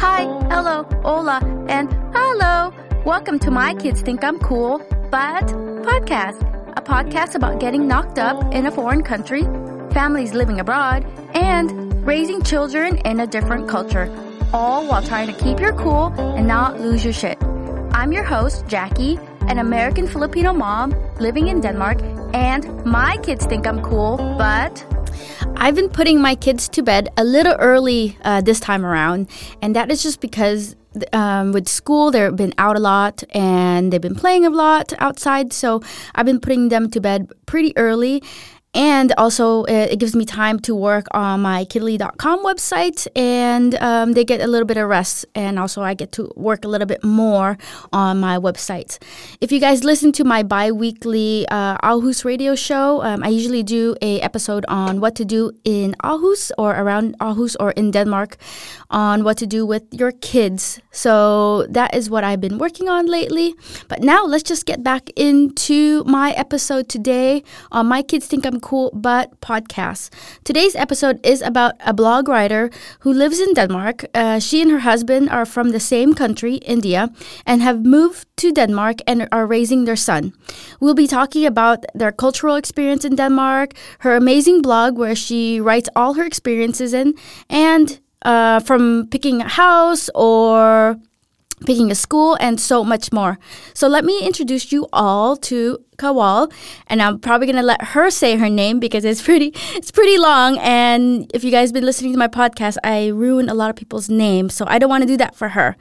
Hi, hello, hola, and hello. Welcome to My Kids Think I'm Cool, but podcast. A podcast about getting knocked up in a foreign country, families living abroad, and raising children in a different culture. All while trying to keep your cool and not lose your shit. I'm your host, Jackie, an American Filipino mom living in Denmark, and my kids think I'm cool, but I've been putting my kids to bed a little early uh, this time around, and that is just because um, with school they've been out a lot and they've been playing a lot outside. So I've been putting them to bed pretty early. And also, uh, it gives me time to work on my Kidly.com website, and um, they get a little bit of rest. And also, I get to work a little bit more on my website. If you guys listen to my bi weekly uh, Aarhus radio show, um, I usually do a episode on what to do in Aarhus or around Aarhus or in Denmark on what to do with your kids. So, that is what I've been working on lately. But now, let's just get back into my episode today on My Kids Think I'm Cool But podcast. Today's episode is about a blog writer who lives in Denmark. Uh, she and her husband are from the same country, India, and have moved to Denmark and are raising their son. We'll be talking about their cultural experience in Denmark, her amazing blog where she writes all her experiences in, and uh, from picking a house or picking a school and so much more. So let me introduce you all to Kawal, and I'm probably gonna let her say her name because it's pretty it's pretty long. And if you guys been listening to my podcast, I ruin a lot of people's names, so I don't want to do that for her.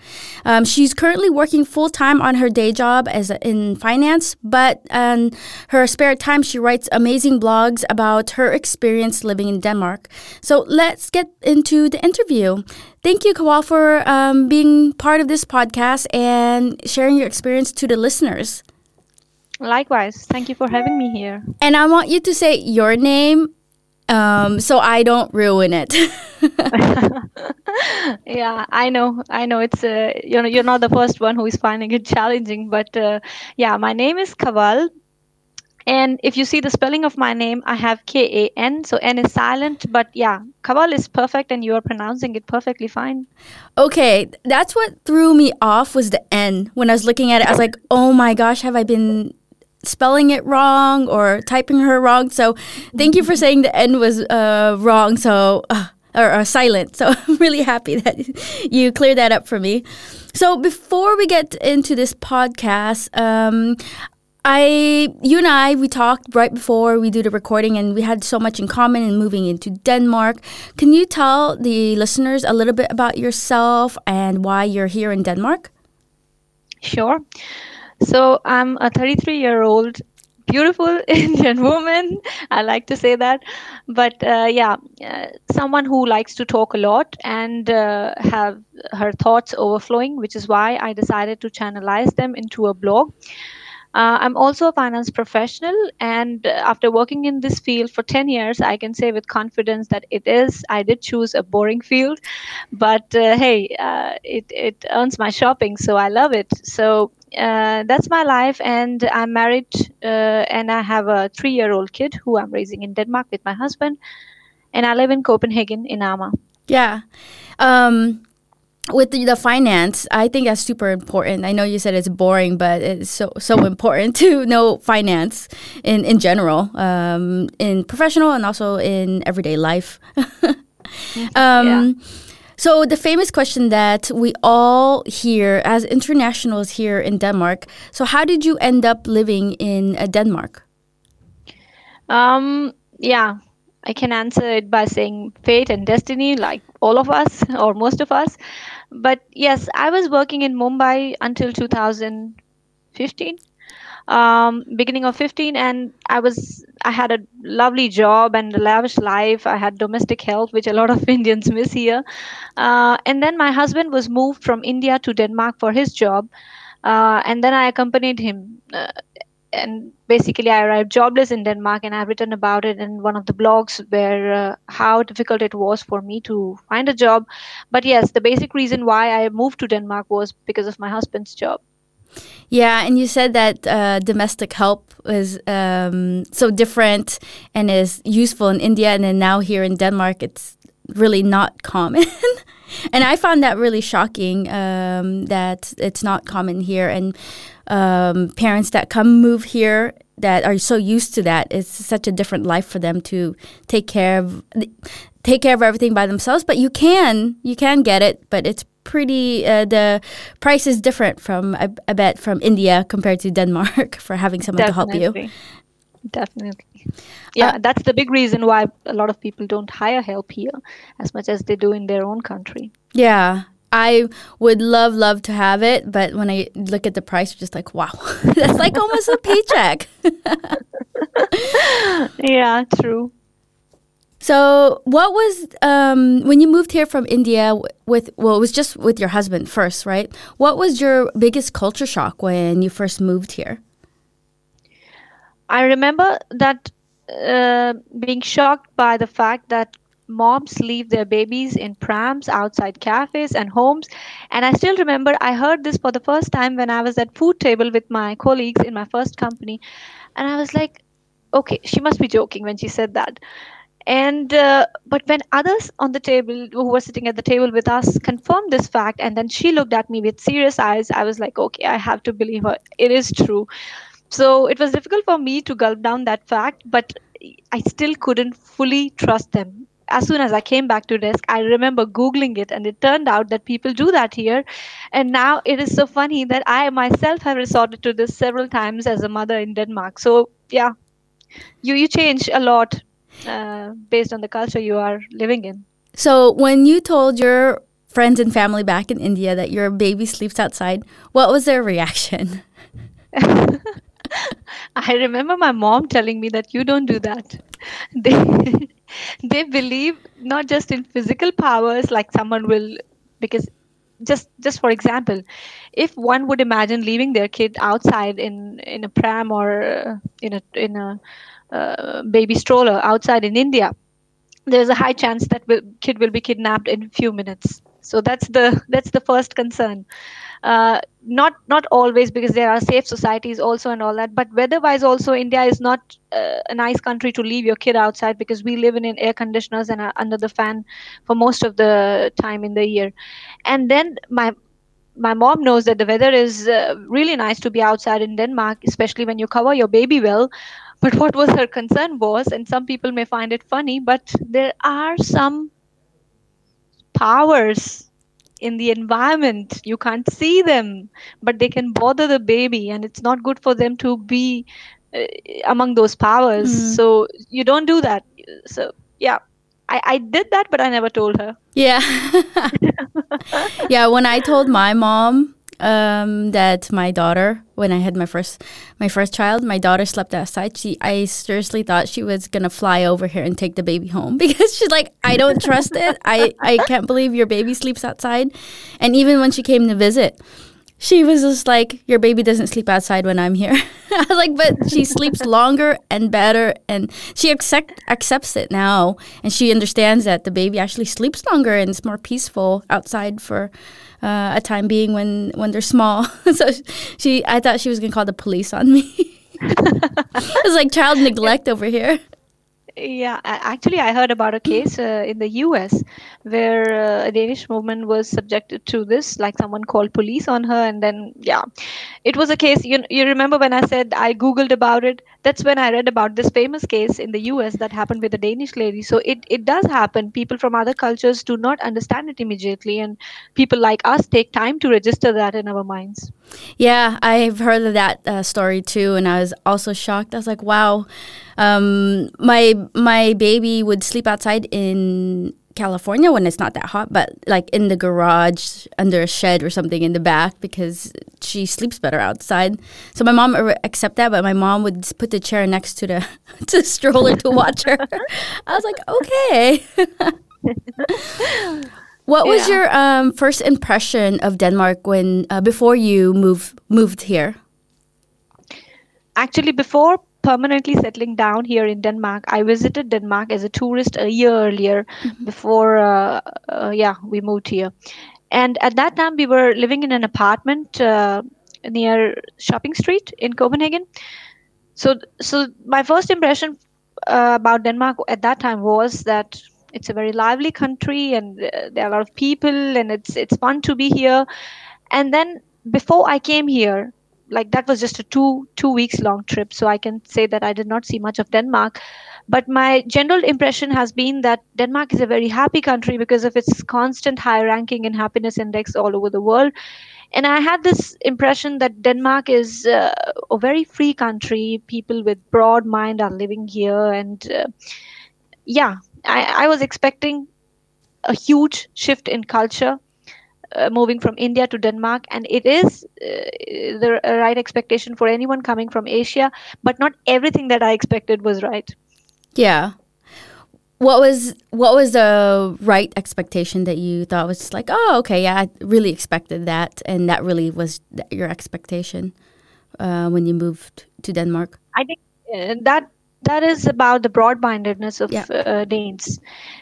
Um, she's currently working full time on her day job as a, in finance, but in her spare time, she writes amazing blogs about her experience living in Denmark. So let's get into the interview. Thank you, Kawal, for um, being part of this podcast and sharing your experience to the listeners. Likewise. Thank you for having me here. And I want you to say your name um, so I don't ruin it. yeah, I know. I know it's uh, you know you're not the first one who is finding it challenging, but uh, yeah, my name is Kaval. And if you see the spelling of my name, I have K A N, so N is silent. But yeah, Kaval is perfect, and you are pronouncing it perfectly fine. Okay, that's what threw me off was the N. When I was looking at it, I was like, "Oh my gosh, have I been spelling it wrong or typing her wrong. So thank you for saying the N was uh, wrong. So uh, or, or, silent. So I'm really happy that you cleared that up for me. So before we get into this podcast, um, I, you and I, we talked right before we do the recording, and we had so much in common in moving into Denmark. Can you tell the listeners a little bit about yourself and why you're here in Denmark? Sure. So I'm a 33 year old beautiful Indian woman. I like to say that. But uh, yeah, uh, someone who likes to talk a lot and uh, have her thoughts overflowing, which is why I decided to channelize them into a blog. Uh, I'm also a finance professional, and after working in this field for 10 years, I can say with confidence that it is. I did choose a boring field, but uh, hey, uh, it, it earns my shopping, so I love it. So uh, that's my life and i'm married uh, and i have a three year old kid who i'm raising in denmark with my husband and i live in copenhagen in Amager yeah um, with the, the, finance i think that's super important i know you said it's boring but it's so so important to know finance in in general um, in professional and also in everyday life um, yeah so, the famous question that we all hear as internationals here in Denmark so, how did you end up living in uh, Denmark? Um, yeah, I can answer it by saying fate and destiny, like all of us or most of us. But yes, I was working in Mumbai until 2015 um, beginning of 15 and i was i had a lovely job and a lavish life. I had domestic help which a lot of indians miss here. Uh, and then my husband was moved from india to denmark for his job uh, and then i accompanied him uh, and basically i arrived jobless in denmark and i've written about it in one of the blogs where uh, how difficult it was for me to find a job. But yes the basic reason why i moved to denmark was because of my husband's job. Yeah, and you said that uh, domestic help is um, so different and is useful in India, and then now here in Denmark, it's really not common. and I found that really shocking um, that it's not common here, and um, parents that come move here that are so used to that it's such a different life for them to take care of take care of everything by themselves but you can you can get it but it's pretty uh, the price is different from I, I, bet from India compared to Denmark for having someone Definitely. to help you. Definitely. Yeah, uh, that's the big reason why a lot of people don't hire help here as much as they do in their own country. Yeah. I would love, love to have it, but when I look at the price, I'm just like, wow, that's like almost a paycheck. yeah, true. So, what was um, when you moved here from India with? Well, it was just with your husband first, right? What was your biggest culture shock when you first moved here? I remember that uh, being shocked by the fact that moms leave their babies in prams outside cafes and homes. And i still remember i heard this for the first time when i was at food table with my colleagues in my first company. And i was like okay she must be joking when she said that. And uh, but when others on the table who were sitting at the table with us confirmed this fact and then she looked at me with serious eyes i was like okay i have to believe her. It is true. So it was difficult for me to gulp down that fact but i still couldn't fully trust them as soon as i came back to desk i remember googling it and it turned out that people do that here and now it is so funny that i myself have resorted to this several times as a mother in denmark so yeah you you change a lot uh, based on the culture you are living in. So, when you told your friends and family back in India that your baby sleeps outside, what was their reaction? I remember my mom telling me that you don't do that. They they believe not just in physical powers like someone will because just just for example if one would imagine leaving their kid outside in in a pram or uh, in a in a uh, baby stroller outside in India, there's a high chance that will, kid will be kidnapped in a few minutes. So that's the that's the first concern. Uh, not not always because there are safe societies also and all that but weather-wise also india is not uh, a nice country to leave your kid outside because we live in, in air conditioners and are under the fan for most of the time in the year. And then my my mom knows that the weather is uh, really nice to be outside in denmark especially when you cover your baby well. But what was her concern was, and some people may find it funny, but there are some powers in the environment. You can't see them, but they can bother the baby, and it's not good for them to be uh, among those powers. Mm. So you don't do that. So, yeah. I, I did that, but I never told her. Yeah. yeah, when I told my mom um, that my daughter, when I had my first my first child, my daughter slept outside. She, I seriously thought she was gonna fly over here and take the baby home because she's like, I don't trust it. I I can't believe your baby sleeps outside. And even when she came to visit, she was just like, Your baby doesn't sleep outside when I'm here. I was like, But she sleeps longer and better. And she accept, accepts it now. And she understands that the baby actually sleeps longer and it's more peaceful outside for uh, a time being when when they're small. so she, I thought she was gonna call the police on me. it's like child neglect over here. Yeah, actually, I heard about a case uh, in the US where uh, a Danish woman was subjected to this, like someone called police on her, and then, yeah, it was a case. You, you remember when I said I Googled about it? That's when I read about this famous case in the US that happened with a Danish lady. So it, it does happen. People from other cultures do not understand it immediately, and people like us take time to register that in our minds. Yeah, I've heard of that uh, story too, and I was also shocked. I was like, wow um, my my baby would sleep outside in California when it's not that hot, but like in the garage under a shed or something in the back because she sleeps better outside. So my mom accept that, but my mom would put the chair next to the to the stroller to watch her. I was like, okay. what was your um, first impression of Denmark when uh, before you move moved here? Actually, before permanently settling down here in Denmark. I visited Denmark as a tourist a year earlier mm-hmm. before, uh, uh, yeah, we moved here. And at that time, we were living in an apartment uh, near Shopping Street in Copenhagen. So, so my first impression uh, about Denmark at that time was that it's a very lively country and uh, there are a lot of people and it's it's fun to be here. And then before I came here, like that was just a two two weeks long trip, so I can say that I did not see much of Denmark. But my general impression has been that Denmark is a very happy country because of its constant high ranking in happiness index all over the world. And I had this impression that Denmark is uh, a very free country. People with broad mind are living here. And uh, yeah, I, I was expecting a huge shift in culture uh, moving from India to Denmark, and it is uh, the right expectation for anyone coming from Asia. But not everything that I expected was right. Yeah. What was what was the right expectation that you thought was like, oh, okay, yeah, I really expected that, and that really was your expectation uh, when you moved to Denmark? I think uh, that that is about the broad-mindedness of yeah. uh, Danes.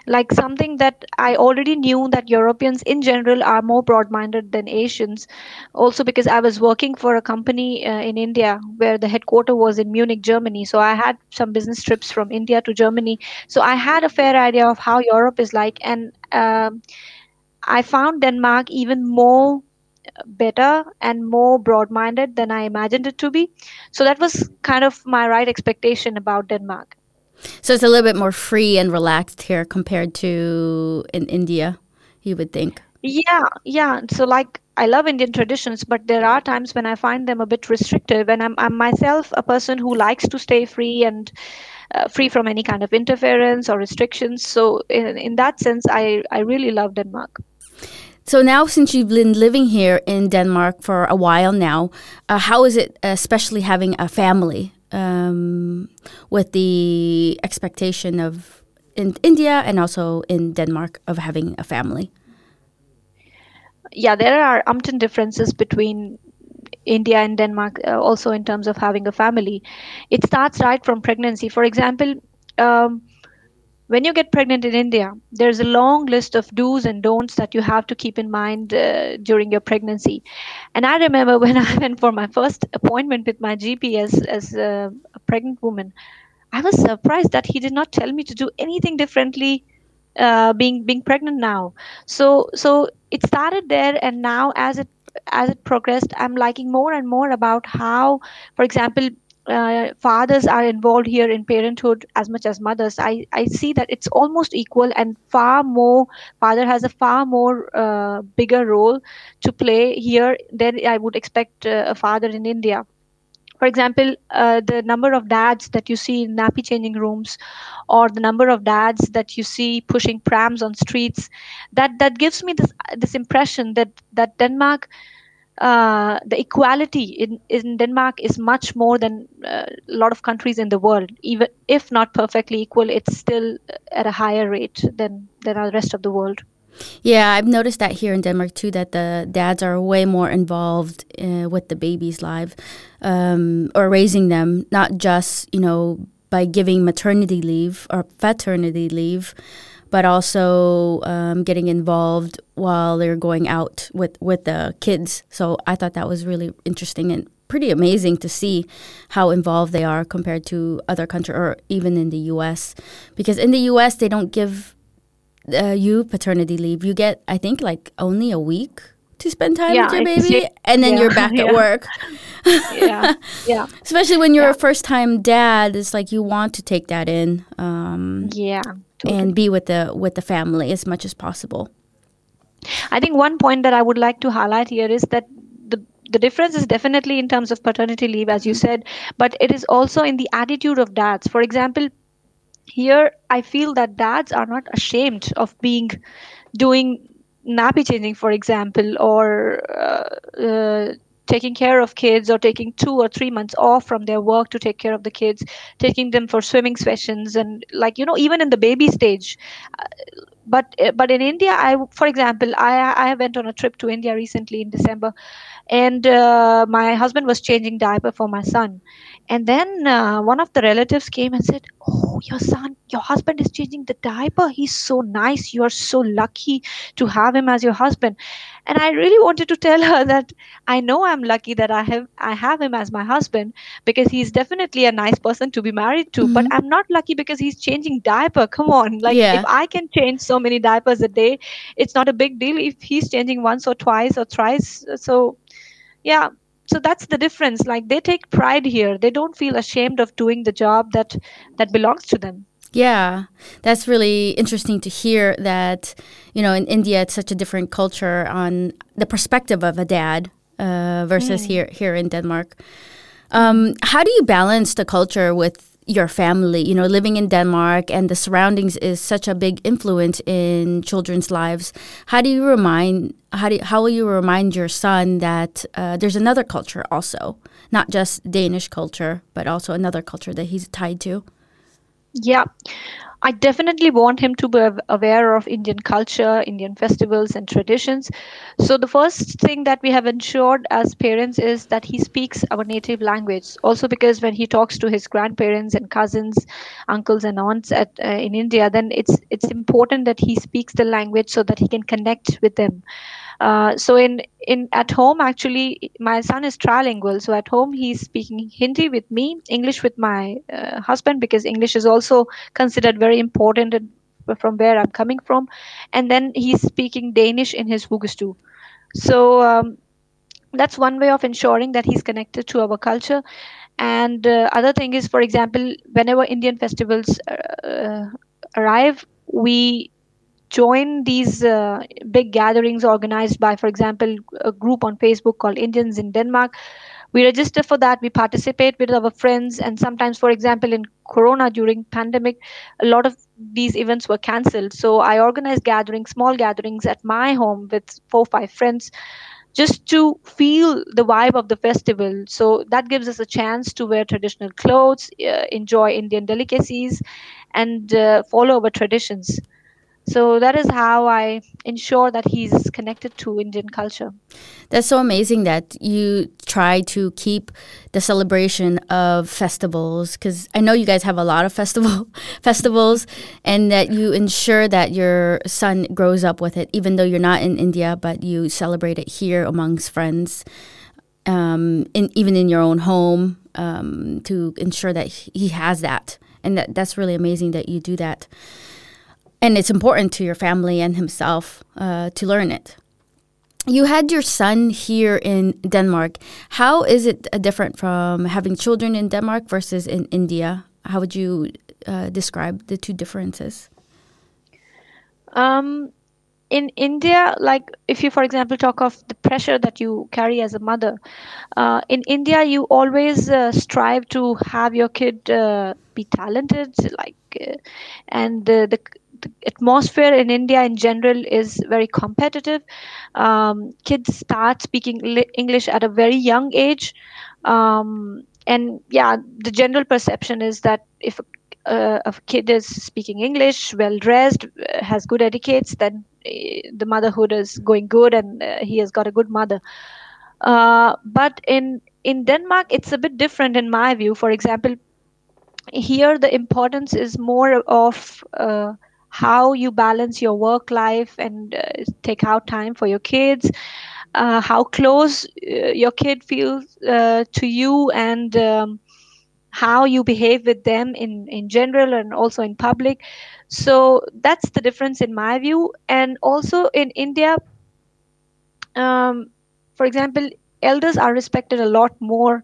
Like something that I already knew that Europeans in general are more broad-minded than Asians. Also because I was working for a company uh, in India where the headquarter was in Munich, Germany. So I had some business trips from India to Germany. So I had a fair idea of how Europe is like, and um, I found Denmark even more better and more broad minded than I imagined it to be. So that was kind of my right expectation about Denmark. So it's a little bit more free and relaxed here compared to in India, you would think. Yeah, yeah. So like I love Indian traditions, but there are times when I find them a bit restrictive, and I'm, I'm myself a person who likes to stay free and uh, free from any kind of interference or restrictions. So in, in that sense, I, I really love Denmark. So now, since you've been living here in Denmark for a while now, uh, how is it, especially having a family, um, with the expectation of in India and also in Denmark of having a family? Yeah, there are umpteen differences between India and Denmark, uh, also in terms of having a family. It starts right from pregnancy. For example. Um, when you get pregnant in India, there's a long list of do's and don'ts that you have to keep in mind uh, during your pregnancy. And I remember when I went for my first appointment with my GP as, as a, a pregnant woman, I was surprised that he did not tell me to do anything differently uh, being being pregnant now. So so it started there, and now as it as it progressed, I'm liking more and more about how, for example, uh, fathers are involved here in parenthood as much as mothers. I i see that it's almost equal and far more father has a far more uh, bigger role to play here than i would expect uh, a father in india. For example uh, the number of dads that you see in nappy changing rooms or the number of dads that you see pushing prams on streets that that gives me this this impression that that denmark uh, the equality in, in Denmark is much more than uh, a lot of countries in the world. Even if not perfectly equal, it's still at a higher rate than than the rest of the world. Yeah, I've noticed that here in Denmark too. That the dads are way more involved uh, with the baby's life um, or raising them, not just you know by giving maternity leave or paternity leave but also um, getting involved while they're going out with, with the kids. So I thought that was really interesting and pretty amazing to see how involved they are compared to other countries or even in the U.S. Because in the U.S. they don't give uh, you paternity leave. You get, I think, like only a week to spend time yeah, with your baby, and then yeah, you're back yeah. at work. yeah, yeah. Especially when you're a first time dad, it's like you want to take that in. Um, yeah and be with the with the family as much as possible. I think one point that I would like to highlight here is that the the difference is definitely in terms of paternity leave, as you said, but it is also in the attitude of dads. For example, here I feel that dads are not ashamed of being doing nappy changing, for example, or uh, uh, taking care of kids or taking two or three months off from their work to take care of the kids taking them for swimming sessions and like you know even in the baby stage. Uh, but uh, but in india i for example i i went on a trip to india recently in december and uh, my husband was changing diaper for my son and then uh, one of the relatives came and said oh your son your husband is changing the diaper. He's so nice. You're so lucky to have him as your husband. And i really wanted to tell her that i know i'm lucky that i have i have him as my husband because he's definitely a nice person to be married to mm-hmm. but i'm not lucky because he's changing diaper. Come on. Like yeah. if i can change so many diapers a day it's not a big deal if he's changing once or twice or thrice. So yeah so that's the difference like they take pride here they don't feel ashamed of doing the job that that belongs to them yeah, that's really interesting to hear that, you know, in India, it's such a different culture on the perspective of a dad uh, versus mm. here here in Denmark. Um, how do you balance the culture with your family? You know, living in Denmark and the surroundings is such a big influence in children's lives. How do you remind how do you, how will you remind your son that uh, there's another culture also, not just Danish culture, but also another culture that he's tied to? Yeah, I definitely want him to be aware of Indian culture, Indian festivals, and traditions. So, the first thing that we have ensured as parents is that he speaks our native language. Also, because when he talks to his grandparents and cousins, uncles, and aunts at, uh, in India, then it's it's important that he speaks the language so that he can connect with them. Uh, so in in at home actually my son is trilingual. So at home he's speaking hindi with me english with my uh, husband because english is also considered very important from where i'm coming from. And then he's speaking danish in his vuggestue so um, that's one way of ensuring that he's connected to our culture. And uh, other thing is for example whenever indian festivals uh, arrive we join these uh, big gatherings organized by, for example, a group on Facebook called Indians in Denmark. We register for that. We participate with our friends, and sometimes, for example, in Corona during pandemic, a lot of these events were cancelled. So I organized gatherings, small gatherings at my home with four, five friends just to feel the vibe of the festival. So that gives us a chance to wear traditional clothes, uh, enjoy Indian delicacies, and uh, follow our traditions. So that is how I ensure that he's connected to Indian culture. That's so amazing that you try to keep the celebration of festivals because I know you guys have a lot of festival festivals and that you ensure that your son grows up with it even though you're not in India but you celebrate it here amongst friends um, in, even in your own home um, to ensure that he has that and that, that's really amazing that you do that and it's important to your family and himself uh, to learn it. You had your son here in Denmark. How is it uh, different from having children in Denmark versus in India? How would you uh, describe the two differences? Um, in India, like if you, for example, talk of the pressure that you carry as a mother, uh, in India, you always uh, strive to have your kid uh, be talented, like, uh, and the the atmosphere in India in general is very competitive. Um, kids start speaking English at a very young age. Um, and yeah, the general perception is that if uh, a kid is speaking English, well dressed, uh, has good etiquettes, then uh, the motherhood is going good and uh, he has got a good mother. Uh, but in in Denmark, it's a bit different in my view. For example, here the importance is more of uh, how you balance your work life and uh, take out time for your kids uh, how close uh, your kid feels uh, to you and um, how you behave with them in in general and also in public. So that's the difference in my view. And also in india um, for example elders are respected a lot more.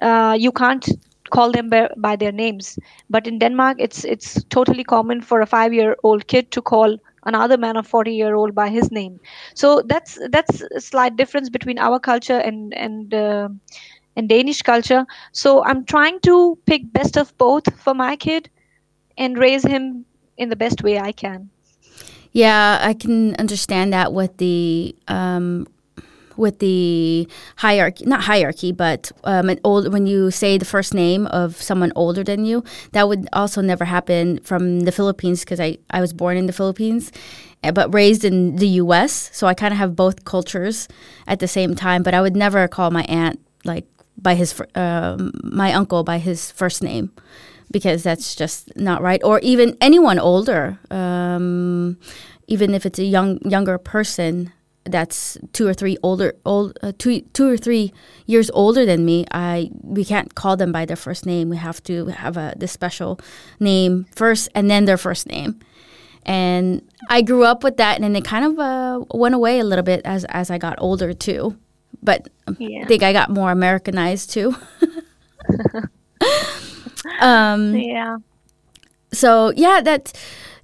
Uh, you can't call them by, by their names. But in Denmark, it's it's totally common for a five year old kid to call another man of 40 year old by his name. So that's that's a slight difference between our culture and and uh, and danish culture. So i'm trying to pick best of both for my kid and raise him in the best way i can. Yeah i can understand that with the um, with the hierarchy, not hierarchy, but um, an old when you say the first name of someone older than you, that would also never happen from the Philippines because I, I was born in the Philippines, eh, but raised in the U.S. So I kind of have both cultures at the same time. But I would never call my aunt like by his um, my uncle by his first name because that's just not right. Or even anyone older, um, even if it's a young younger person that's two or three older old uh, two two or three years older than me i we can't call them by their first name we have to have a this special name first and then their first name and i grew up with that and then it kind of uh, went away a little bit as as i got older too but Yeah. i think i got more americanized too um Yeah. so yeah that's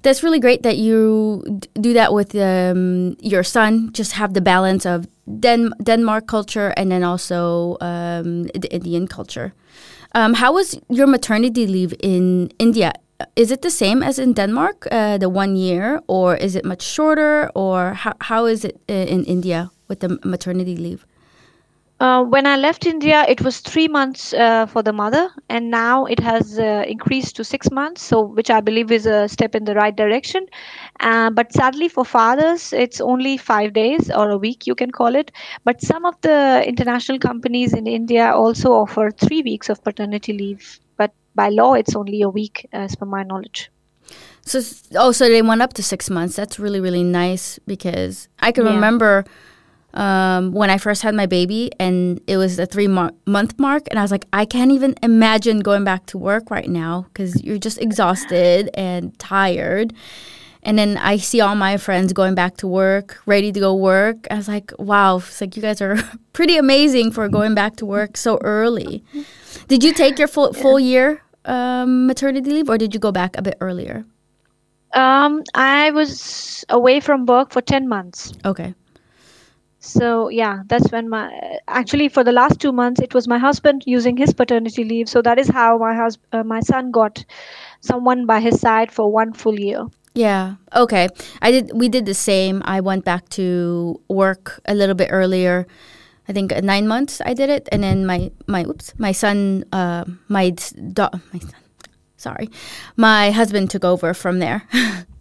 that's really great that you d- do that with um, your son. Just have the balance of Den- denmark culture and then also um, the indian culture. Um, how was your maternity leave in india? Is it the same as in denmark uh, the one year or is it much shorter or how, how is it uh, in india with the maternity leave Uh, when I left India, it was three months uh, for the mother, and now it has uh, increased to six months. So, which I believe is a step in the right direction. Uh, but sadly, for fathers, it's only five days or a week, you can call it. But some of the international companies in India also offer three weeks of paternity leave. But by law, it's only a week, as per my knowledge. So oh, so they went up to six months. That's really really nice because I can Yeah. remember um, when I first had my baby and it was the three mo- month mark, and I was like, I can't even imagine going back to work right now because you're just exhausted and tired. And then I see all my friends going back to work, ready to go work. I was like, wow, it's like you guys are pretty amazing for going back to work so early. Did you take your full full year um, maternity leave, or did you go back a bit earlier? Um, I was away from work for 10 months. Okay. So yeah, that's when my actually for the last two months it was my husband using his paternity leave. So that is how my hus- uh, my son got someone by his side for one full year. Yeah. Okay. I did. We did the same. I went back to work a little bit earlier. I think uh, nine months. I did it, and then my my oops, my son, uh, my do- my son, sorry, my husband took over from there.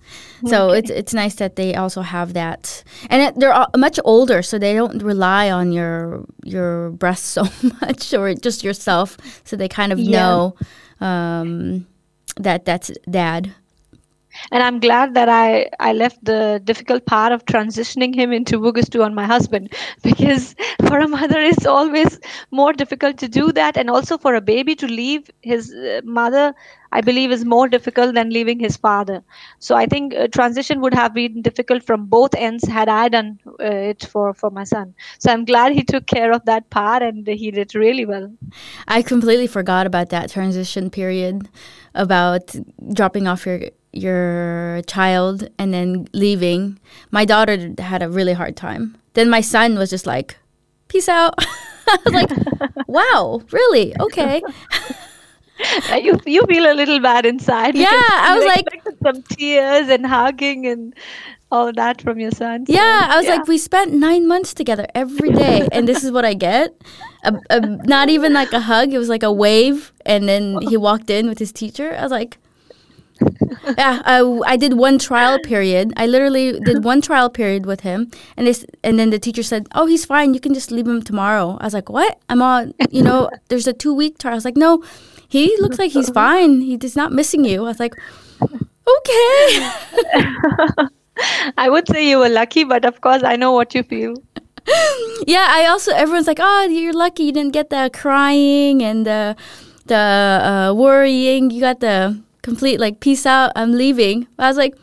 so Okay. it's it's nice that they also have that, and it, they're much older, so they don't rely on your your breast so much or just yourself. So they kind of Yeah. know um, that that's dad. And I'm glad that I I left the difficult part of transitioning him into vuggestue on my husband because for a mother it's always more difficult to do that, and also for a baby to leave his uh, mother. I believe is more difficult than leaving his father. So I think uh, transition would have been difficult from both ends had I done uh, it for for my son. So I'm glad he took care of that part and he did really well. I completely forgot about that transition period about dropping off your your child and then leaving. My daughter had a really hard time. Then my son was just like, "Peace out." I was like, "Wow, really? Okay." You you feel a little bad inside. Yeah, I was like- some tears and hugging and all that from your son. so, Yeah, I was yeah. like, we spent nine months together every day, and this is what I get. A, a, not even like a hug; it was like a wave, and then he walked in with his teacher. I was like, yeah, I, I did one trial period. I literally did one trial period with him, and this, and then the teacher said, "Oh, he's fine. You can just leave him tomorrow." I was like, "What? I'm on. You know, there's a two week trial." I was like, "No, he looks like he's fine. He is not missing you." I was like, "Okay." I would say you were lucky, but of course I know what you feel. yeah, I also everyone's like, "Oh, you're lucky you didn't get the crying and the the uh, worrying. You got the complete like peace out. I'm leaving." I was like,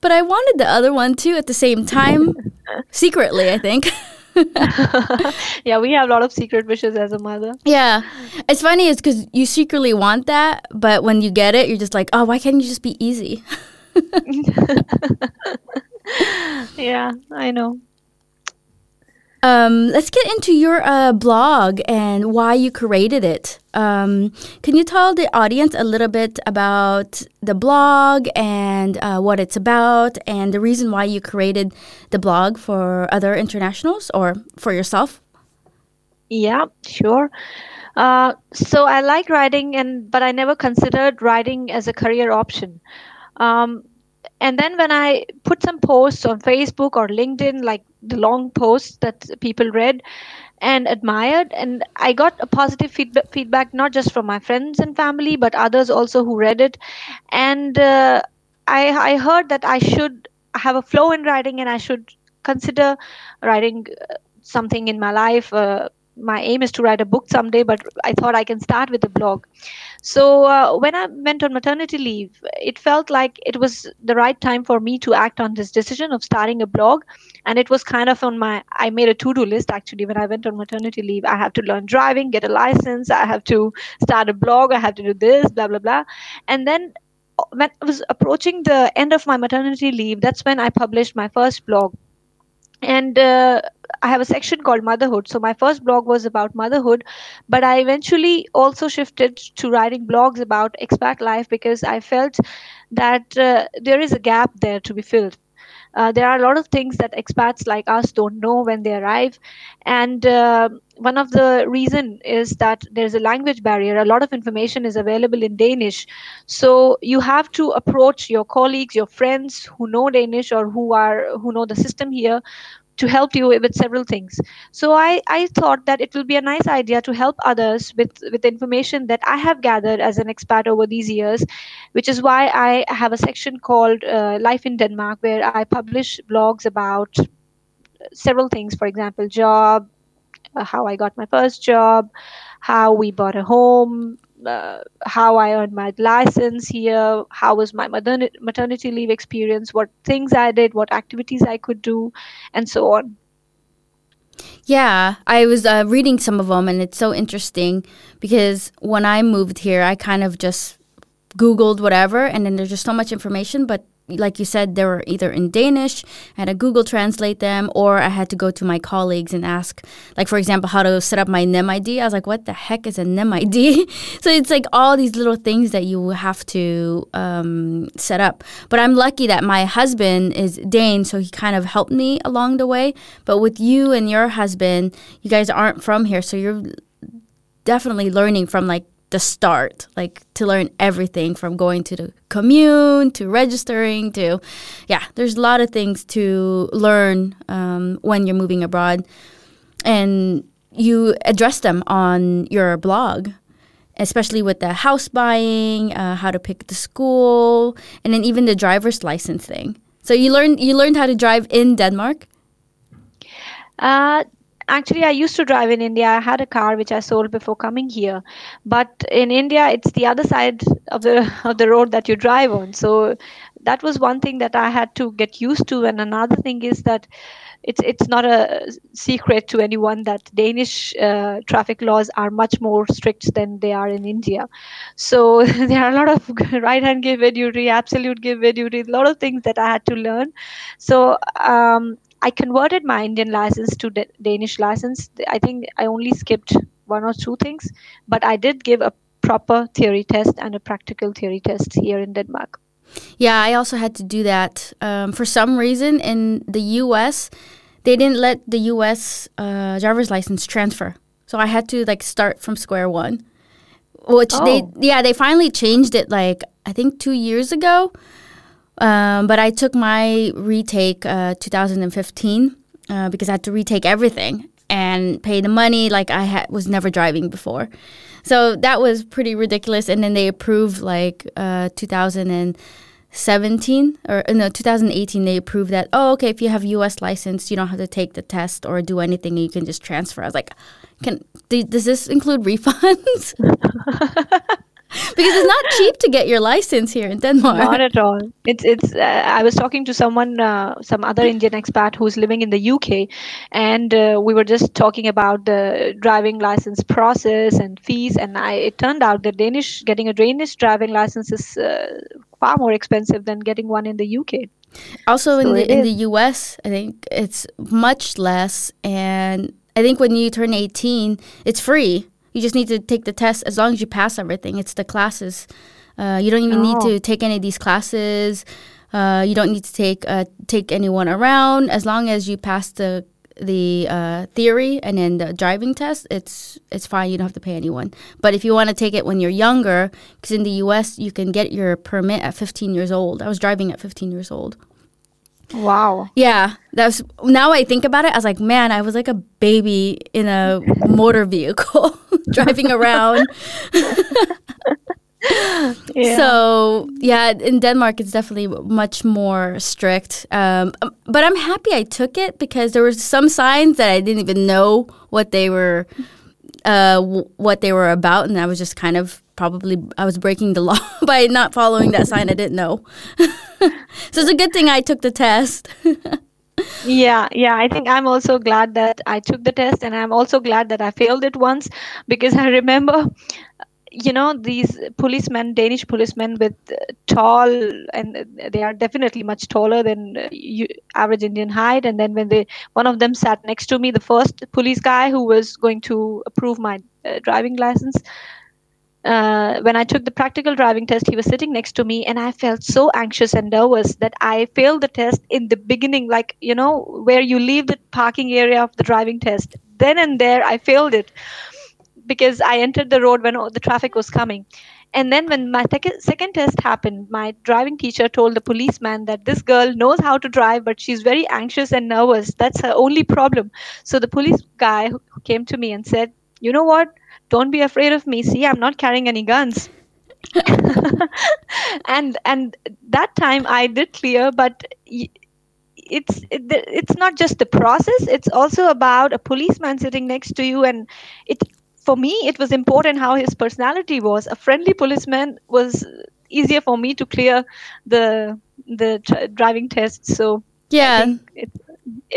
"But I wanted the other one too at the same time, secretly. I think." yeah, we have a lot of secret wishes as a mother. yeah, it's funny. It's because you secretly want that, but when you get it, you're just like, "Oh, why can't you just be easy?" Yeah, I know. Um, let's get into your uh, blog and why you created it. Um, can you tell the audience a little bit about the blog and uh, what it's about and the reason why you created the blog for other internationals or for yourself? Yeah, sure. Uh, so I like writing, and but I never considered writing as a career option. Um, and then when I put some posts on Facebook or LinkedIn, like the long posts that people read, and admired. And I got a positive feedback, feedback not just from my friends and family, but others also who read it. And uh, I, I heard that I should have a flow in writing and I should consider writing uh, something in my life. Uh, my aim is to write a book someday, but I thought I can start with a blog. So uh, when I went on maternity leave, it felt like it was the right time for me to act on this decision of starting a blog. And it was kind of on my, I made a to do list actually when I went on maternity leave. I have to learn driving, get a license, I have to start a blog, I have to do this, blah, blah, blah. And then uh, when I was approaching the end of my maternity leave, that's when I published my first blog and uh, I have a section called motherhood. So my first blog was about motherhood, but I eventually also shifted to writing blogs about expat life because I felt that uh, there is a gap there to be filled. Uh, there are a lot of things that expats like us don't know when they arrive and uh, one of the reason is that there's a language barrier a lot of information is available in danish so you have to approach your colleagues your friends who know danish or who are who know the system here to help you with several things. So i i thought that it will be a nice idea to help others with with information that i have gathered as an expat over these years which is why i have a section called uh, life in denmark where i publish blogs about several things. For example job uh, how i got my first job how we bought a home uh, how I earned my license here, how was my maternity, maternity leave experience, what things I did, what activities I could do, and so on. Yeah, I was uh, reading some of them, and it's so interesting because when I moved here, I kind of just Googled whatever, and then there's just so much information, but like you said, they were either in Danish, I had to Google translate them, or I had to go to my colleagues and ask, like, for example, how to set up my NEM ID. I was like, what the heck is a NEM ID? so it's like all these little things that you have to um, set up. But I'm lucky that my husband is Dane, so he kind of helped me along the way. But with you and your husband, you guys aren't from here, so you're definitely learning from like the start, like to learn everything from going to the commune to registering to, yeah, there's a lot of things to learn um, when you're moving abroad. And you address them on your blog, especially with the house buying, uh, how to pick the school, and then even the driver's license thing. So you learned you learned how to drive in Denmark. Uh, actually i used to drive in india i had a car which i sold before coming here but in india it's the other side of the of the road that you drive on so that was one thing that i had to get used to and another thing is that it's it's not a secret to anyone that Danish uh, traffic laws are much more strict than they are in India. So there are a lot of right hand give duty, absolute give duty, a lot of things that I had to learn. So um, I converted my Indian license to D- Danish license. I think I only skipped one or two things, but I did give a proper theory test and a practical theory test here in Denmark. Yeah, I also had to do that. Um, for some reason, in the U.S., they didn't let the U.S. Uh, driver's license transfer, so I had to like start from square one. Which oh. they yeah they finally changed it like I think two years ago. Um, but I took my retake uh, 2015 uh, because I had to retake everything and pay the money like I had was never driving before. So that was pretty ridiculous. And then they approved like uh, 2017 or uh, no 2018 they approved that oh okay if you have U.S. license you don't have to take the test or do anything you can just transfer. I was like, can does this include refunds? because it's not cheap to get your license here in Denmark. Not at all. It's it's. Uh, I was talking to someone, uh, some other Indian expat who's living in the UK, and uh, we were just talking about the driving license process and fees. And I, it turned out that Danish getting a Danish driving license is uh, far more expensive than getting one in the UK. Also, so in the in the US, I think it's much less, and I think when you turn eighteen, it's free. You just need to take the test as long as you pass everything. It's the classes. Uh, you don't even oh. need to take any of these classes. Uh, you don't need to take uh, take anyone around as long as you pass the the uh, theory and then the driving test. It's it's fine. You don't have to pay anyone. But if you want to take it when you're younger, because in the U.S. you can get your permit at 15 years old. I was driving at 15 years old. Wow. Yeah, that's now I think about it. I was like, man, I was like a baby in a motor vehicle driving around. Yeah. So yeah, in Denmark it's definitely much more strict. Um, but I'm happy I took it because there were some signs that I didn't even know what they were, uh, w- what they were about, and I was just kind of probably I was breaking the law by not following that sign I didn't know. so it's a good thing I took the test. yeah yeah i think i'm also glad that i took the test and i'm also glad that i failed it once because i remember you know these policemen danish policemen with tall and they are definitely much taller than you, average indian height and then when they one of them sat next to me the first police guy who was going to approve my uh, driving license uh, when I took the practical driving test, he was sitting next to me, and I felt so anxious and nervous that I failed the test in the beginning, like, you know, where you leave the parking area of the driving test. Then and there, I failed it because I entered the road when the traffic was coming. And then when my tec- second test happened, my driving teacher told the policeman that this girl knows how to drive, but she's very anxious and nervous. That's her only problem. So the police guy came to me and said, You know what? Don't be afraid of me. See, I'm not carrying any guns. and and that time I did clear, but it's it, it's not just the process. It's also about a policeman sitting next to you, and it for me it was important how his personality was. A friendly policeman was easier for me to clear the the t- driving test. So yeah,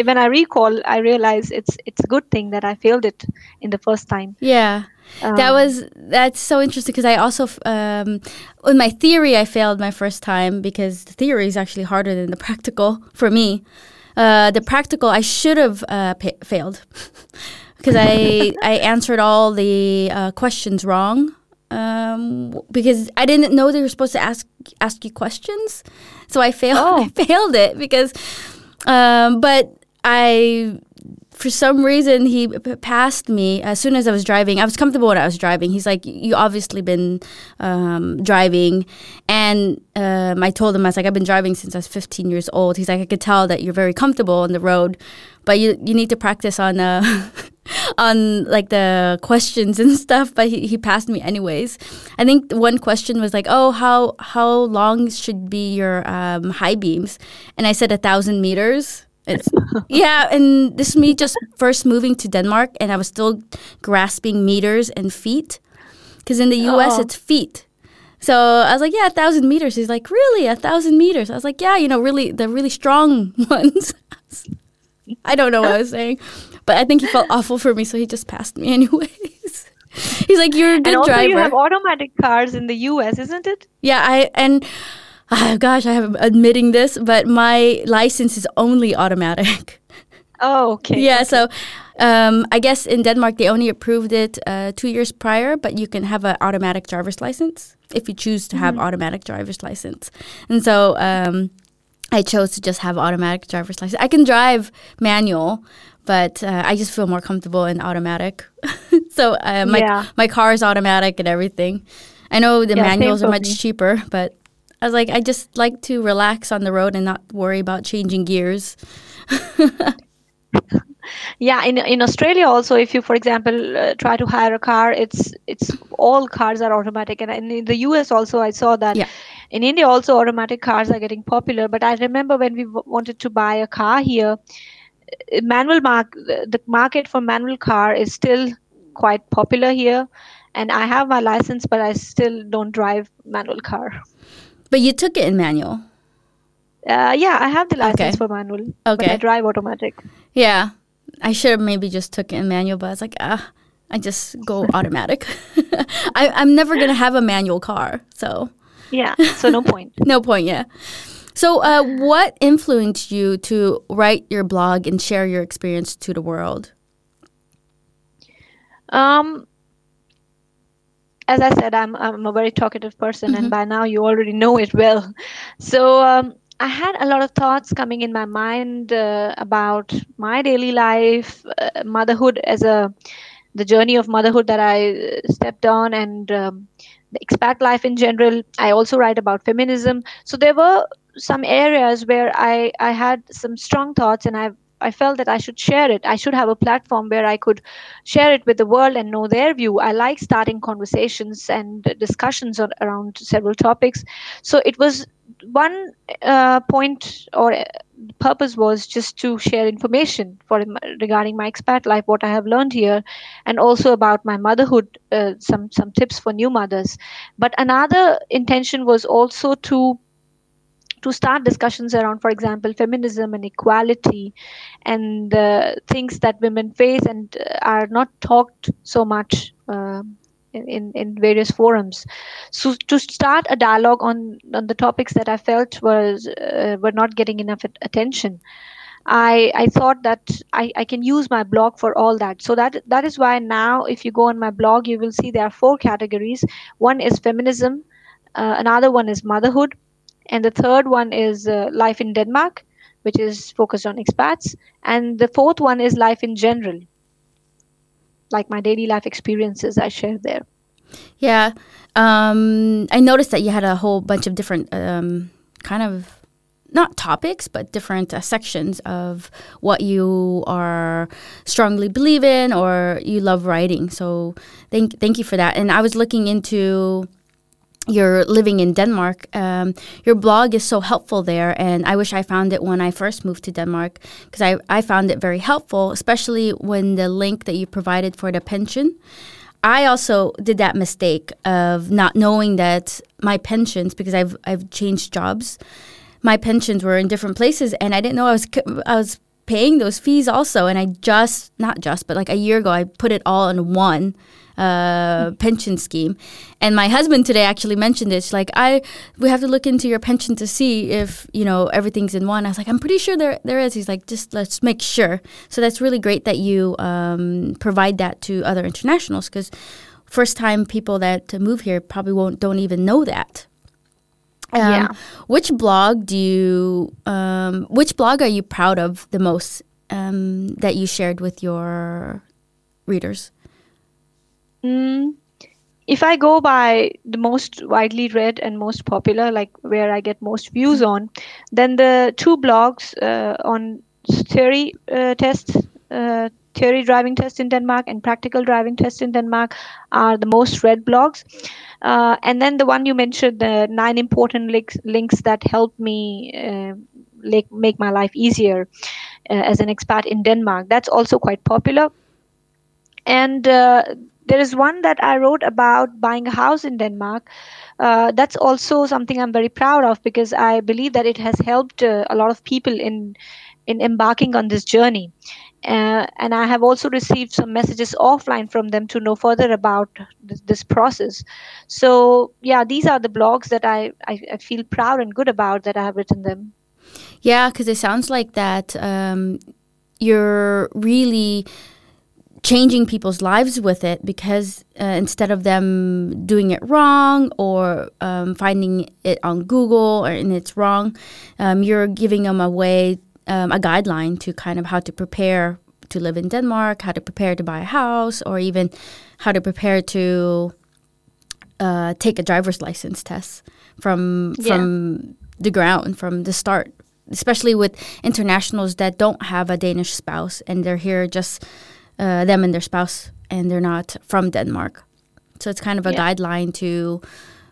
when I recall, I realize it's it's a good thing that I failed it in the first time. Yeah. Um, that was that's so interesting because I also um, in my theory I failed my first time because the theory is actually harder than the practical for me. Uh, the practical I should have uh, pa- failed because I I answered all the uh, questions wrong um, because I didn't know they were supposed to ask ask you questions, so I failed. Oh. I failed it because, um, but I for some reason he passed me as soon as I was driving. I was comfortable when I was driving. He's like, "You obviously been um, driving," and um, I told him I was like, "I've been driving since I was 15 years old." He's like, "I could tell that you're very comfortable on the road, but you you need to practice on uh, on like the questions and stuff." But he, he passed me anyways. I think one question was like, "Oh, how how long should be your um, high beams?" And I said a thousand meters. It's yeah, and this is me just first moving to Denmark, and I was still grasping meters and feet, because in the U.S. Oh. it's feet. So I was like, yeah, a thousand meters. He's like, really, a thousand meters? I was like, yeah, you know, really, the really strong ones. I don't know what I was saying, but I think he felt awful for me, so he just passed me anyways. He's like, you're a good and also driver. You have automatic cars in the U.S., isn't it? Yeah, I and oh, gosh, I am admitting this, but my license is only automatic. Oh, okay. yeah, okay. so um, I guess in Denmark they only approved it uh, two years prior, but you can have an automatic driver's license if you choose to have mm-hmm. automatic driver's license. And so um, I chose to just have automatic driver's license. I can drive manual, but uh, I just feel more comfortable in automatic. so uh, my yeah. my car is automatic and everything. I know the yeah, manuals are much me. cheaper, but I was like, I just like to relax on the road and not worry about changing gears. yeah, in in Australia also, if you, for example, uh, try to hire a car, it's it's all cars are automatic, and in the US also, I saw that. Yeah. In India also, automatic cars are getting popular. But I remember when we w- wanted to buy a car here, uh, manual mark the market for manual car is still quite popular here, and I have my license, but I still don't drive manual car. But you took it in manual. Uh, yeah, I have the license okay. for manual. Okay. But I drive automatic. Yeah. I should have maybe just took it in manual, but I was like, ah, I just go automatic. I, I'm never going to have a manual car. So. Yeah, so no point. no point, yeah. So, uh, what influenced you to write your blog and share your experience to the world? Um, as I said, I'm I'm a very talkative person, mm-hmm. and by now you already know it well. So um, I had a lot of thoughts coming in my mind uh, about my daily life, uh, motherhood as a the journey of motherhood that I uh, stepped on, and um, the expat life in general. I also write about feminism. So there were some areas where I, I had some strong thoughts and I I felt that I should share it. I should have a platform where I could share it with the world and know their view. I like starting conversations and discussions on, around several topics. So it was one uh, point or uh, purpose was just to share information for regarding my expat life, what I have learned here, and also about my motherhood, uh, some some tips for new mothers. But another intention was also to to start discussions around, for example, feminism and equality and the things that women face and uh, are not talked so much uh, in, in various forums. So to start a dialogue on, on the topics that I felt was uh, were not getting enough attention. I, I thought that I, I can use my blog for all that. So that that is why now if you go on my blog, you will see there are four categories. One is feminism, uh, another one is motherhood, and the third one is uh, life in denmark which is focused on expats and the fourth one is life in general like my daily life experiences i share there yeah um, i noticed that you had a whole bunch of different um, kind of not topics, but different uh, sections of what you are strongly believe in or you love writing. So thank thank you for that. And I was looking into you're living in Denmark. Um, your blog is so helpful there, and I wish I found it when I first moved to Denmark because I, I found it very helpful, especially when the link that you provided for the pension. I also did that mistake of not knowing that my pensions, because I've I've changed jobs, my pensions were in different places, and I didn't know I was I was paying those fees also. And I just not just, but like a year ago, I put it all in one uh, pension scheme. And my husband today actually mentioned this. Like, I we have to look into your pension to see if you know everything's in one. I was like, I'm pretty sure there there is. He's like, just let's make sure. So that's really great that you um, provide that to other internationals because first time people that move here probably won't don't even know that. Um, yeah. Which blog do you? Um, which blog are you proud of the most um, that you shared with your readers? Mm, if I go by the most widely read and most popular, like where I get most views on, then the two blogs uh, on theory uh, tests, uh, theory driving test in Denmark and practical driving test in Denmark are the most read blogs. Uh, and then the one you mentioned, the nine important links, links that help me uh, make, make my life easier uh, as an expat in Denmark. That's also quite popular. And there is one that I wrote about buying a house in Denmark. Uh, that's also something I'm very proud of because I believe that it has helped uh, a lot of people in in embarking on this journey. Uh, and I have also received some messages offline from them to know further about this, this process. So yeah, these are the blogs that I, I, I, feel proud and good about that I have written them. Yeah, because it sounds like that um, you're really changing people's lives with it because uh, instead of them doing it wrong or um, finding it on Google or, and it's wrong, um, you're giving them a way, um, a guideline to kind of how to prepare to live in Denmark, how to prepare to buy a house, or even how to prepare to uh, take a driver's license test from yeah. from the ground, from the start. Especially with internationals that don't have a Danish spouse and they're here just uh, them and their spouse, and they're not from Denmark. So it's kind of a yeah. guideline to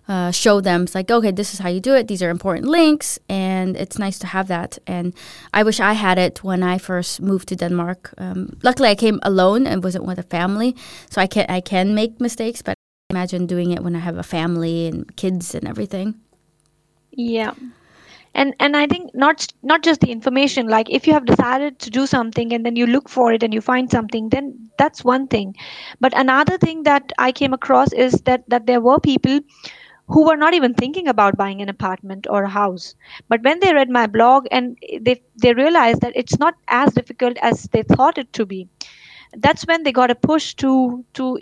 uh, show them. It's like, okay, this is how you do it. These are important links, and it's nice to have that. And I wish I had it when I first moved to Denmark. Um, luckily, I came alone and wasn't with a family, so I can I can make mistakes. But I imagine doing it when I have a family and kids and everything. Yeah and and i think not not just the information like if you have decided to do something and then you look for it and you find something then that's one thing. But another thing that i came across is that that there were people who were not even thinking about buying an apartment or a house. But when they read my blog and they they realized that it's not as difficult as they thought it to be that's when they got a push to to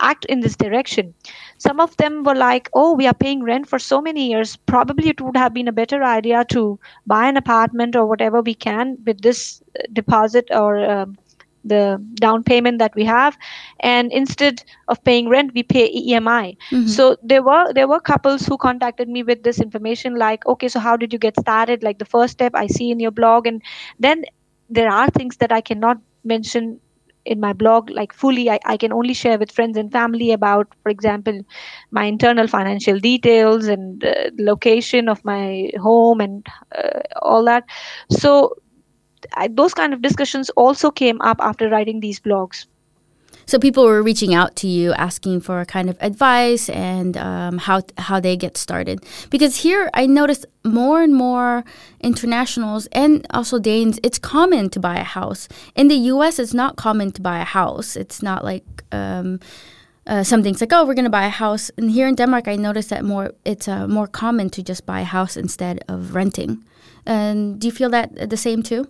act in this direction. Some of them were like, oh, we are paying rent for so many years. Probably it would have been a better idea to buy an apartment or whatever we can with this uh, deposit or um, the down payment that we have and instead of paying rent we pay emi Mhm. so there were there were couples who contacted me with this information like okay so how did you get started like the first step i see in your blog and then there are things that i cannot mention in my blog like fully I, I can only share with friends and family about for example my internal financial details and uh, location of my home and uh, all that. So I, those kind of discussions also came up after writing these blogs So people were reaching out to you asking for kind of advice and um, how how they get started. Because here I noticed more and more internationals and also Danes. It's common to buy a house in the U.S. It's not common to buy a house. It's not like um, uh, some things like oh we're gonna buy a house. And here in Denmark, I noticed that more it's uh, more common to just buy a house instead of renting. And do you feel that the same too?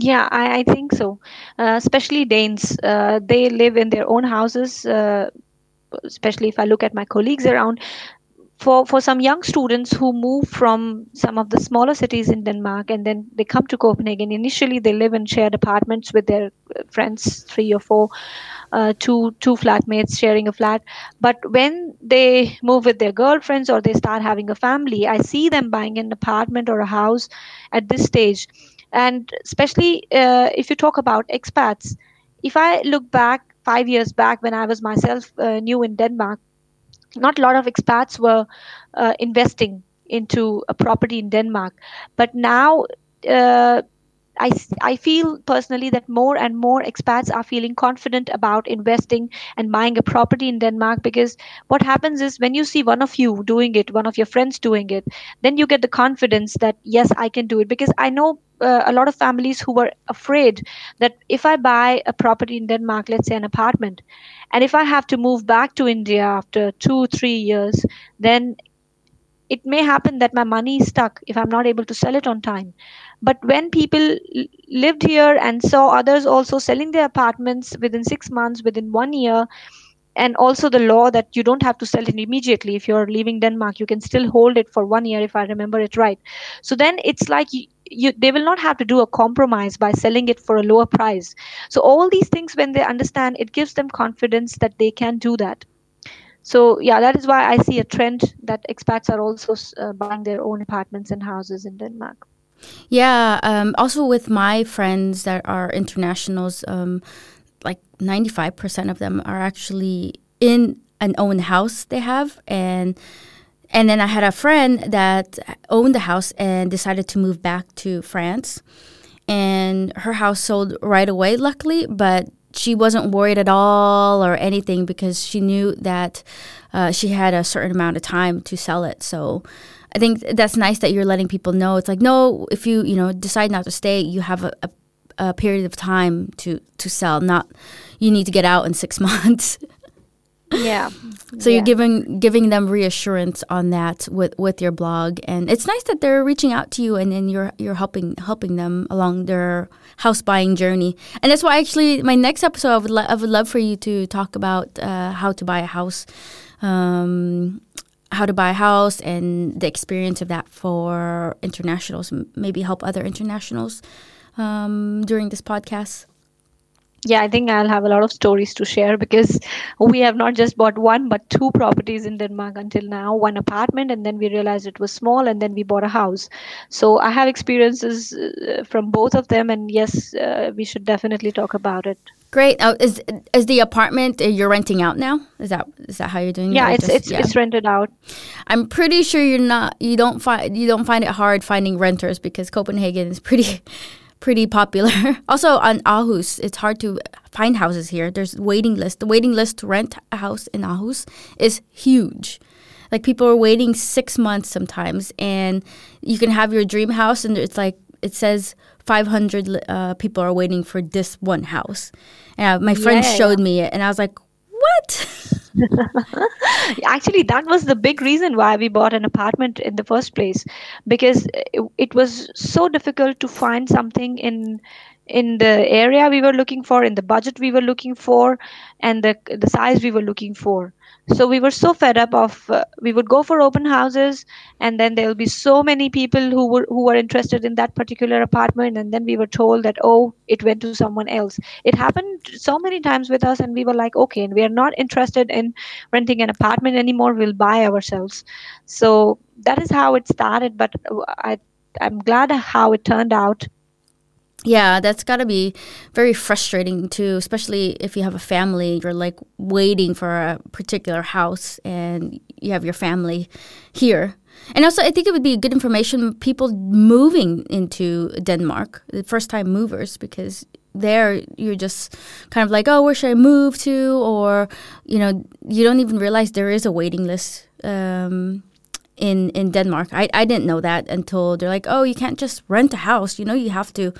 Yeah, I, I think so. Uh, especially Danes, uh, they live in their own houses. Uh, especially if I look at my colleagues around, for for some young students who move from some of the smaller cities in Denmark and then they come to Copenhagen. Initially, they live in shared apartments with their uh, friends, three or four, uh, two two flatmates sharing a flat. But when they move with their girlfriends or they start having a family, I see them buying an apartment or a house at this stage and especially uh, if you talk about expats if i look back five years back when i was myself uh, new in denmark not a lot of expats were uh, investing into a property in denmark but now uh, I, I feel personally that more and more expats are feeling confident about investing and buying a property in Denmark because what happens is when you see one of you doing it, one of your friends doing it, then you get the confidence that yes, I can do it. Because I know uh, a lot of families who were afraid that if I buy a property in Denmark, let's say an apartment, and if I have to move back to India after two, three years, then it may happen that my money is stuck if I'm not able to sell it on time. But when people lived here and saw others also selling their apartments within six months, within one year, and also the law that you don't have to sell it immediately if you're leaving denmark you can still hold it for one year if i remember it right so then it's like you, they will not have to do a compromise by selling it for a lower price so all these things when they understand it gives them confidence that they can do that so yeah that is why i see a trend that expats are also uh, buying their own apartments and houses in denmark Yeah. Um, also, with my friends that are internationals, um, like 95% of them are actually in an own house they have. And and then I had a friend that owned the house and decided to move back to France. And her house sold right away, luckily, but she wasn't worried at all or anything because she knew that uh, she had a certain amount of time to sell it. So I think that's nice that you're letting people know. It's like no, if you you know decide not to stay, you have a, a, a period of time to to sell. Not you need to get out in six months. Yeah so you're giving giving them reassurance on that with with your blog, and it's nice that they're reaching out to you and then you're you're helping helping them along their house buying journey. And that's why actually my next episode I would lo- I would love for you to talk about uh, how to buy a house. Um, how to buy a house and the experience of that for internationals, maybe help other internationals um, during this podcast. Yeah i think i'll have a lot of stories to share because we have not just bought one but two properties in denmark until now one apartment and then we realized it was small and then we bought a house so i have experiences uh, from both of them and yes uh, we should definitely talk about it Great. Oh, is is the apartment uh, you're renting out now? Is that is that how you're doing? it, yeah or it's just- it's it's rented out I'm pretty sure you're not. You don't find you don't find it hard finding renters because Copenhagen is pretty pretty popular. also on Aarhus, it's hard to find houses here. There's waiting list. The waiting list to rent a house in Aarhus is huge. Like people are waiting six months sometimes, and you can have your dream house, and it's like it says 500 uh, people are waiting for this one house. And uh, my friend Yeah, showed me it, and I was like, "What?" actually that was the big reason why we bought an apartment in the first place because it, it was so difficult to find something in in the area we were looking for, in the budget we were looking for, and the the size we were looking for. So we were so fed up of uh, we would go for open houses and then there will be so many people who were who were interested in that particular apartment and then we were told that oh it went to someone else. It happened so many times with us and we were like okay and we are not interested in renting an apartment anymore we'll buy ourselves. So that is how it started but uh, i i'm glad how it turned out yeah, that's got to be very frustrating too, especially if you have a family. You're like waiting for a particular house and you have your family here. And also, I think it would be good information people moving into Denmark, the first time movers, because there you're just kind of like, oh, where should I move to? Or, you know, you don't even realize there is a waiting list. Um, in, in Denmark, I, I didn't know that until they're like, oh, you can't just rent a house. You know, you have to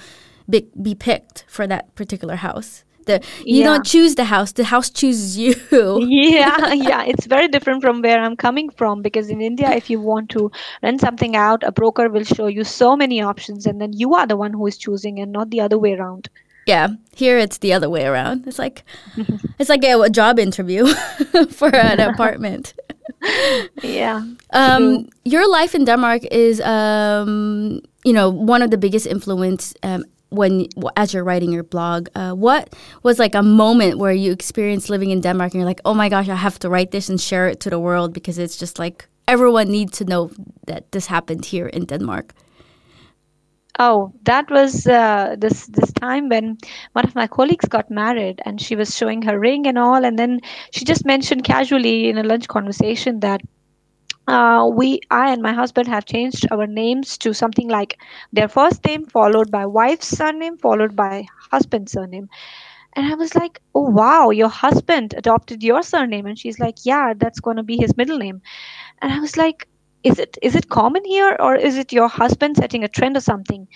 be, be picked for that particular house. The, you yeah. don't choose the house; the house chooses you. yeah, yeah, it's very different from where I'm coming from. Because in India, if you want to rent something out, a broker will show you so many options, and then you are the one who is choosing, and not the other way around. Yeah, here it's the other way around. It's like it's like a, a job interview for an apartment. yeah. Um, your life in Denmark is, um, you know, one of the biggest influence um, when as you're writing your blog uh, what was like a moment where you experienced living in denmark and you're like oh my gosh i have to write this and share it to the world because it's just like everyone needs to know that this happened here in denmark. Oh that was uh, this this time when one of my colleagues got married and she was showing her ring and all and then she just mentioned casually in a lunch conversation that uh, we i and my husband have changed our names to something like their first name followed by wife's surname followed by husband's surname. And i was like oh wow your husband adopted your surname. And she's like yeah that's going to be his middle name. And i was like is it is it common here or is it your husband setting a trend or something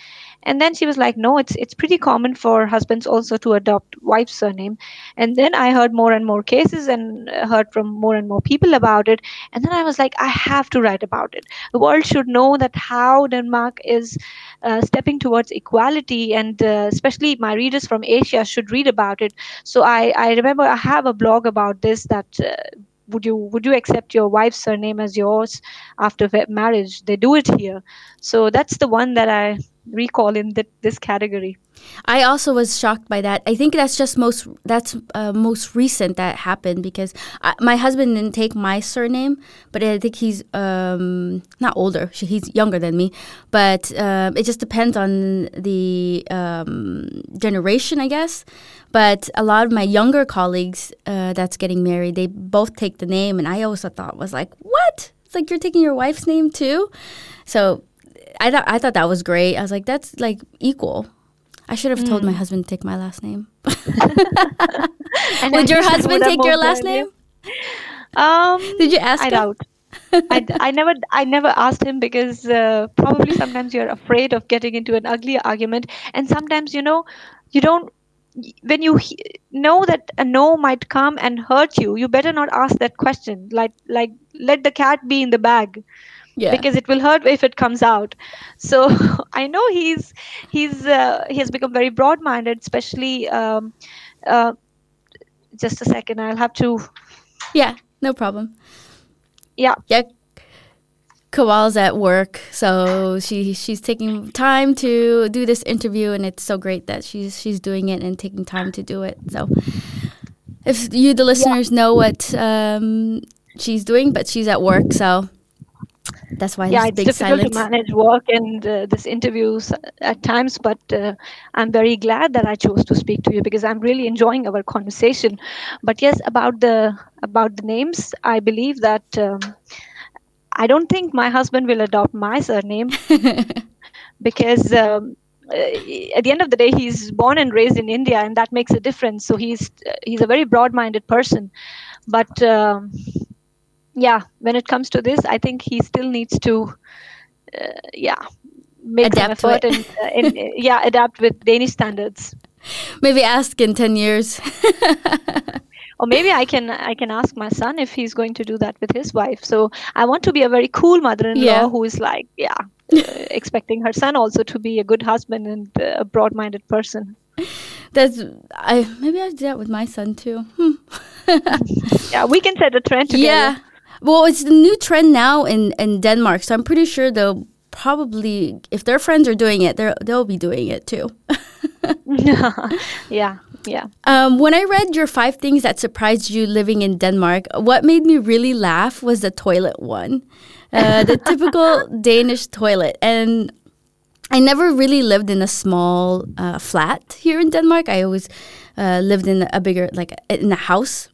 and then she was like no it's it's pretty common for husbands also to adopt wife's surname. And then i heard more and more cases and heard from more and more people about it. And then i was like i have to write about it. The world should know that how denmark is uh, stepping towards equality and uh, especially my readers from asia should read about it. So i i remember i have a blog about this that uh, would you would you accept your wife's surname as yours after marriage? They do it here. So that's the one that i recall in the, this category I also was shocked by that. I think that's just most that's uh, most recent that happened because I, my husband didn't take my surname, but I think he's um, not older. He's younger than me, but uh, it just depends on the um, generation, I guess. But a lot of my younger colleagues uh, that's getting married, they both take the name, and I also thought was like, what? It's like you're taking your wife's name too. So I thought I thought that was great. I was like, that's like equal. I should have mm. told my hmm. husband to take my last name. Would your husband take your last name? Um, Did you ask? I him? doubt. I, I never I never asked him because uh, probably sometimes you're afraid of getting into an ugly argument, and sometimes you know you don't when you he- know that a no might come and hurt you you better not ask that question like like let the cat be in the bag yeah. because it will hurt if it comes out so i know he's he's uh, he has become very broad minded especially um, uh, just a second i'll have to yeah no problem yeah yeah Kawal's at work, so she she's taking time to do this interview, and it's so great that she's she's doing it and taking time to do it. So, if you the listeners yeah. know what um, she's doing, but she's at work, so that's why yeah it's difficult silence. to manage work and uh, this interviews at times but uh, i'm very glad that i chose to speak to you because i'm really enjoying our conversation. But yes about the about the names i believe that um, i don't think my husband will adopt my surname because um, uh, at the end of the day he's born and raised in india and that makes a difference. So he's uh, he's a very broad minded person. But um, yeah, when it comes to this, I think he still needs to, uh, yeah, make adapt some effort and, uh, and yeah, adapt with Danish standards. Maybe ask in ten years. or maybe i can i can ask my son if he's going to do that with his wife so i want to be a very cool mother-in-law Yeah. who is like yeah uh, expecting her son also to be a good husband and uh, a broad-minded person That's I maybe I do that with my son too. Hmm. yeah we can set a trend together Yeah. Well, it's the new trend now in, in Denmark, so I'm pretty sure they'll probably, if their friends are doing it, they'll they'll be doing it too. yeah yeah Um, when I read your five things that surprised you living in Denmark, what made me really laugh was the toilet one, uh, the typical Danish toilet, and I never really lived in a small uh, flat here in Denmark. I always uh, lived in a bigger, like in a house.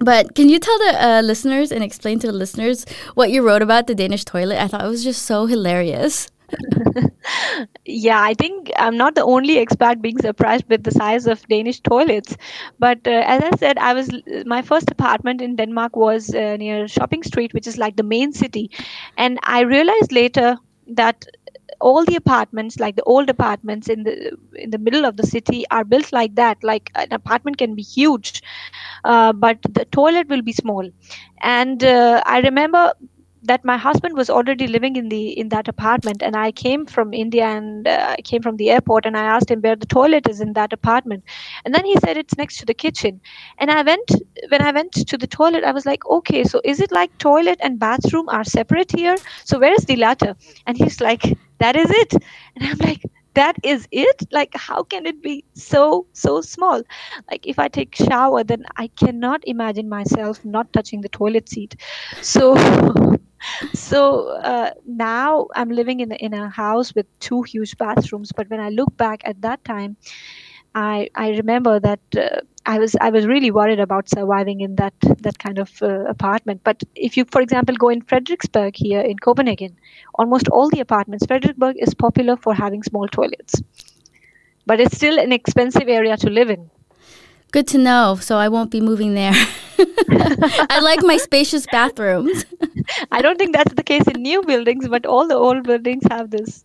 But can you tell the uh, listeners and explain to the listeners what you wrote about the Danish toilet? I thought it was just so hilarious. yeah i think i'm not the only expat being surprised with the size of danish toilets but uh, as i said i was my first apartment in denmark was uh, near shopping street which is like the main city and i realized later that all the apartments like the old apartments in the in the middle of the city are built like that like an apartment can be huge uh, but the toilet will be small. And uh, i remember that my husband was already living in the in that apartment and i came from india and uh, i came from the airport and i asked him where the toilet is in that apartment. And then he said it's next to the kitchen. And i went when i went to the toilet i was like okay so is it like toilet and bathroom are separate here? So where is the latter? And he's like that is it. And i'm like that is it? Like how can it be so so small? Like if i take shower then i cannot imagine myself not touching the toilet seat. So so uh, now i'm living in, in a house with two huge bathrooms. But when i look back at that time i i remember that uh, i was i was really worried about surviving in that that kind of uh, apartment but if you for example go in Frederiksberg here in copenhagen almost all the apartments Frederiksberg is popular for having small toilets but it's still an expensive area to live in Good to know. So I won't be moving there. I like my spacious bathrooms. i don't think that's the case in new buildings but all the old buildings have this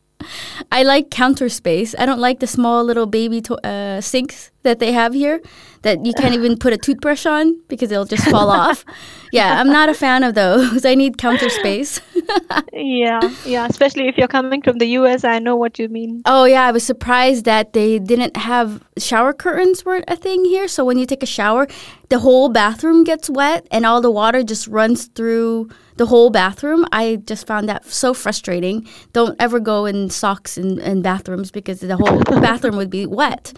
I like counter space. I don't like the small little baby to- uh, sinks that they have here that you can't even put a toothbrush on because it'll just fall off. Yeah, I'm not a fan of those. I need counter space. yeah yeah especially if you're coming from the us i know what you mean Oh yeah, I was surprised that they didn't have shower curtains were a thing here. So when you take a shower, the whole bathroom gets wet and all the water just runs through the whole bathroom. I just found that so frustrating. Don't ever go in socks in, in bathrooms because the whole bathroom would be wet.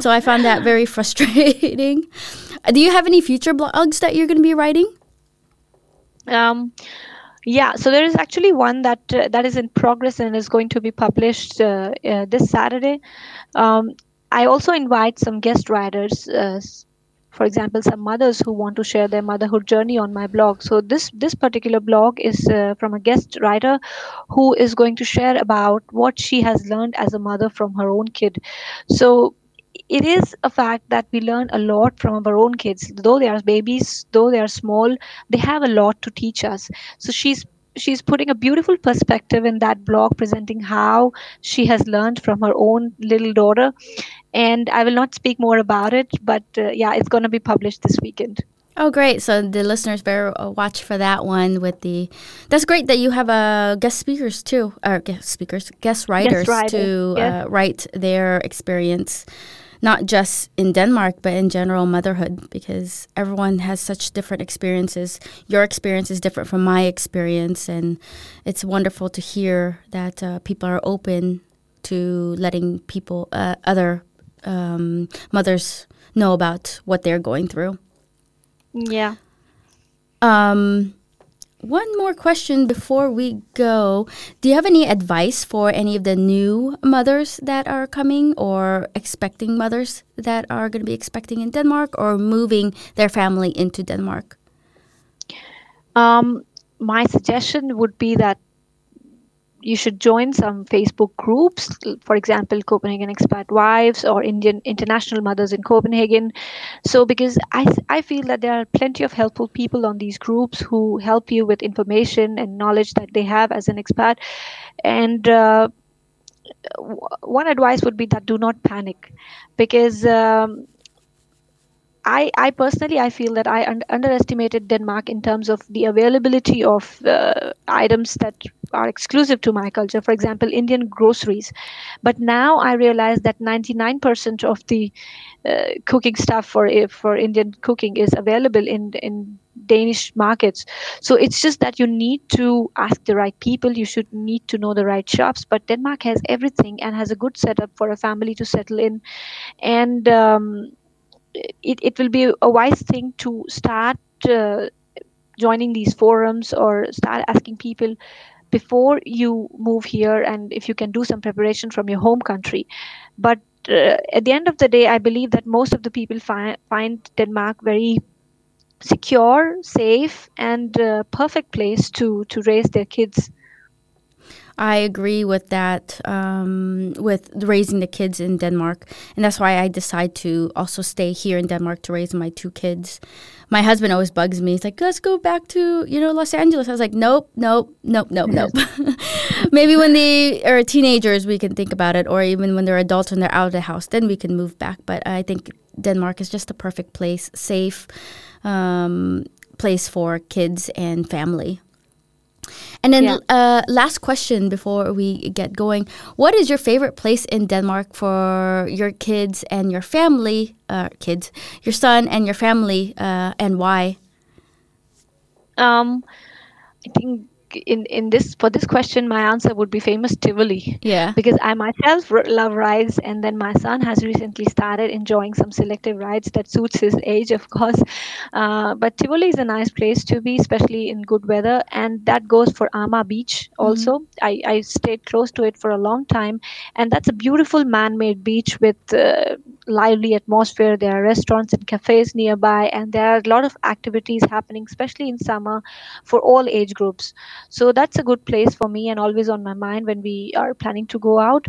So I found that very frustrating. Uh, Do you have any future blogs that you're going to be writing? um yeah so there is actually one that uh, that is in progress and is going to be published uh, uh, this saturday um, i also invite some guest writers uh, s- for example some mothers who want to share their motherhood journey on my blog. So this this particular blog is uh, from a guest writer who is going to share about what she has learned as a mother from her own kid. So it is a fact that we learn a lot from our own kids. Though they are babies though they are small they have a lot to teach us. So she's she's putting a beautiful perspective in that blog presenting how she has learned from her own little daughter and i will not speak more about it but uh, yeah it's going to be published this weekend Oh, great! So the listeners better uh, watch for that one. With the, that's great that you have uh, guest speakers too, or guest speakers, guest writers writers, to yes. uh, write their experience, not just in Denmark but in general motherhood, because everyone has such different experiences. Your experience is different from my experience, and it's wonderful to hear that uh, people are open to letting people, uh, other um, mothers, know about what they're going through. yeah Um, one more question before we go. Do you have any advice for any of the new mothers that are coming or expecting mothers that are going to be expecting in Denmark or moving their family into Denmark? um, my suggestion would be that you should join some Facebook groups, for example, Copenhagen Expat Wives or Indian International Mothers in Copenhagen. So, because I, I feel that there are plenty of helpful people on these groups who help you with information and knowledge that they have as an expat. And uh, one advice would be that do not panic because um, I, I personally I feel that I un- underestimated Denmark in terms of the availability of uh, items that are exclusive to my culture. For example, Indian groceries. But now I realize that 99% of the uh, cooking stuff for for Indian cooking is available in in Danish markets. So it's just that you need to ask the right people. You should need to know the right shops. But Denmark has everything and has a good setup for a family to settle in, and um, it, it will be a wise thing to start uh, joining these forums or start asking people before you move here and if you can do some preparation from your home country. But uh, at the end of the day i believe that most of the people fi- find denmark very secure safe and uh, perfect place to to raise their kids I agree with that, um, with raising the kids in Denmark. And that's why I decide to also stay here in Denmark to raise my two kids. My husband always bugs me. He's like, let's go back to, you know, Los Angeles. I was like, nope, nope, nope, nope, nope. Maybe when they are teenagers, we can think about it, or even when they're adults and they're out of the house, then we can move back. But I think Denmark is just the perfect place, safe um, place for kids and family. And then, yeah. uh, last question before we get going: What is your favorite place in Denmark for your kids and your family? Uh, kids, your son and your family, uh, and why? Um, I think in in this for this question my answer would be famous tivoli. Yeah. Because i myself love rides and then my son has recently started enjoying some selective rides that suits his age of course. Uh, but tivoli is a nice place to be especially in good weather and that goes for Amager beach also. Mm-hmm. I, I stayed close to it for a long time and that's a beautiful man-made beach with uh, lively atmosphere. There are restaurants and cafes nearby and there are a lot of activities happening especially in summer for all age groups so that's a good place for me and always on my mind when we are planning to go out.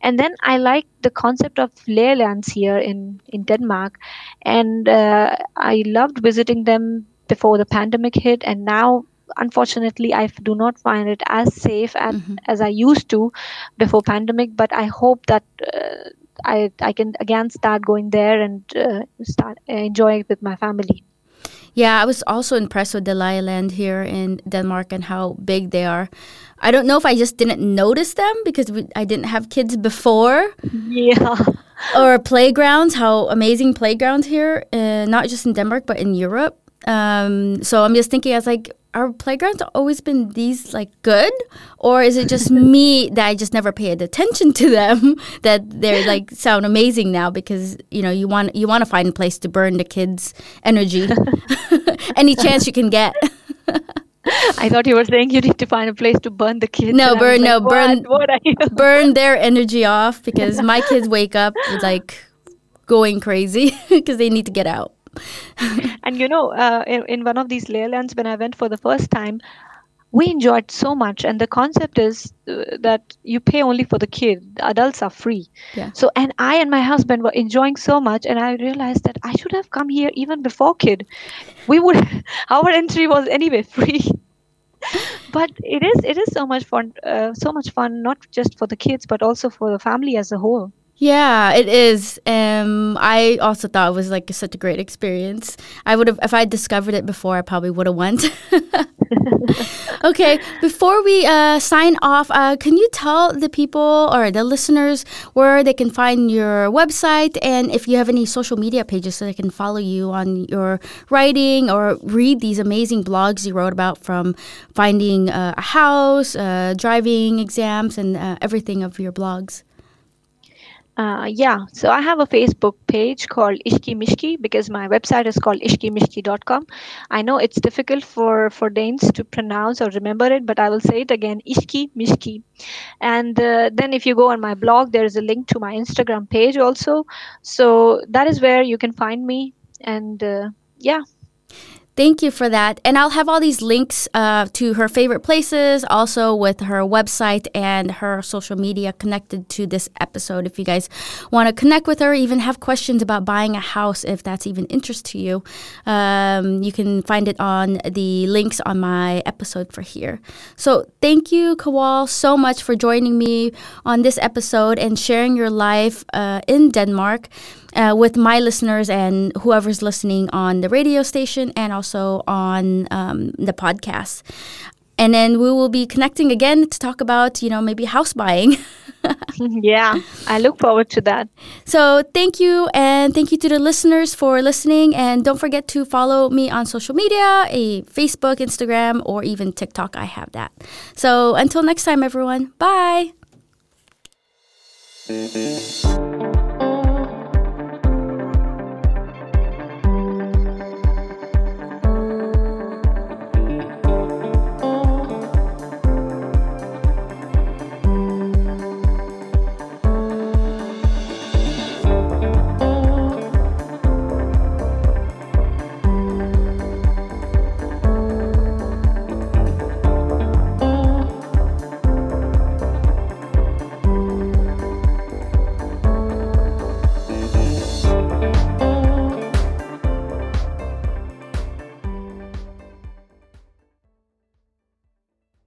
And then i like the concept of Legelands here in in denmark. And uh, i loved visiting them before the pandemic hit. And now unfortunately i do not find it as safe as, mm-hmm. as i used to before pandemic. But i hope that uh, I, I can again start going there and uh, start enjoying it with my family yeah, I was also impressed with the Legeland here in Denmark and how big they are. I don't know if I just didn't notice them because we, I didn't have kids before. Yeah. or playgrounds, how amazing playgrounds here, uh, not just in Denmark but in Europe. Um, so I'm just thinking, I was like, our playgrounds always been these like good or is it just me that i just never paid attention to them that they're like sound amazing now because you know you want you want to find a place to burn the kids energy any chance you can get I thought you were saying you need to find a place to burn the kids. No, burn, like, no, burn, what? What burn their energy off because my kids wake up like going crazy because they need to get out. and you know, uh, in, in one of these Legelands, when I went for the first time, we enjoyed so much. And the concept is uh, that you pay only for the kid the adults are free. Yeah. so and i and my husband were enjoying so much and i realized that i should have come here even before kid. We would our entry was anyway free. But it is it is so much fun uh, so much fun not just for the kids but also for the family as a whole yeah, it is. Um, I also thought it was like such a great experience. I would have, if I discovered it before, I probably would have went. okay, before we uh, sign off, uh, can you tell the people or the listeners where they can find your website and if you have any social media pages so they can follow you on your writing or read these amazing blogs you wrote about from finding uh, a house, uh, driving exams, and uh, everything of your blogs? Uh, yeah, so I have a Facebook page called Ishki Mishki because my website is called ishkimishki.com. I know it's difficult for, for Danes to pronounce or remember it, but I will say it again Ishki Mishki. And uh, then if you go on my blog, there is a link to my Instagram page also. So that is where you can find me. And uh, yeah. Thank you for that. And I'll have all these links uh, to her favorite places, also with her website and her social media connected to this episode. If you guys want to connect with her, even have questions about buying a house, if that's even interest to you, um, you can find it on the links on my episode for here. So thank you, Kawal, so much for joining me on this episode and sharing your life uh, in Denmark. Uh, with my listeners and whoever's listening on the radio station and also on um, the podcast. And then we will be connecting again to talk about, you know, maybe house buying. yeah, I look forward to that. So thank you, and thank you to the listeners for listening. And don't forget to follow me on social media, a Facebook, Instagram, or even TikTok. I have that. So until next time, everyone. Bye.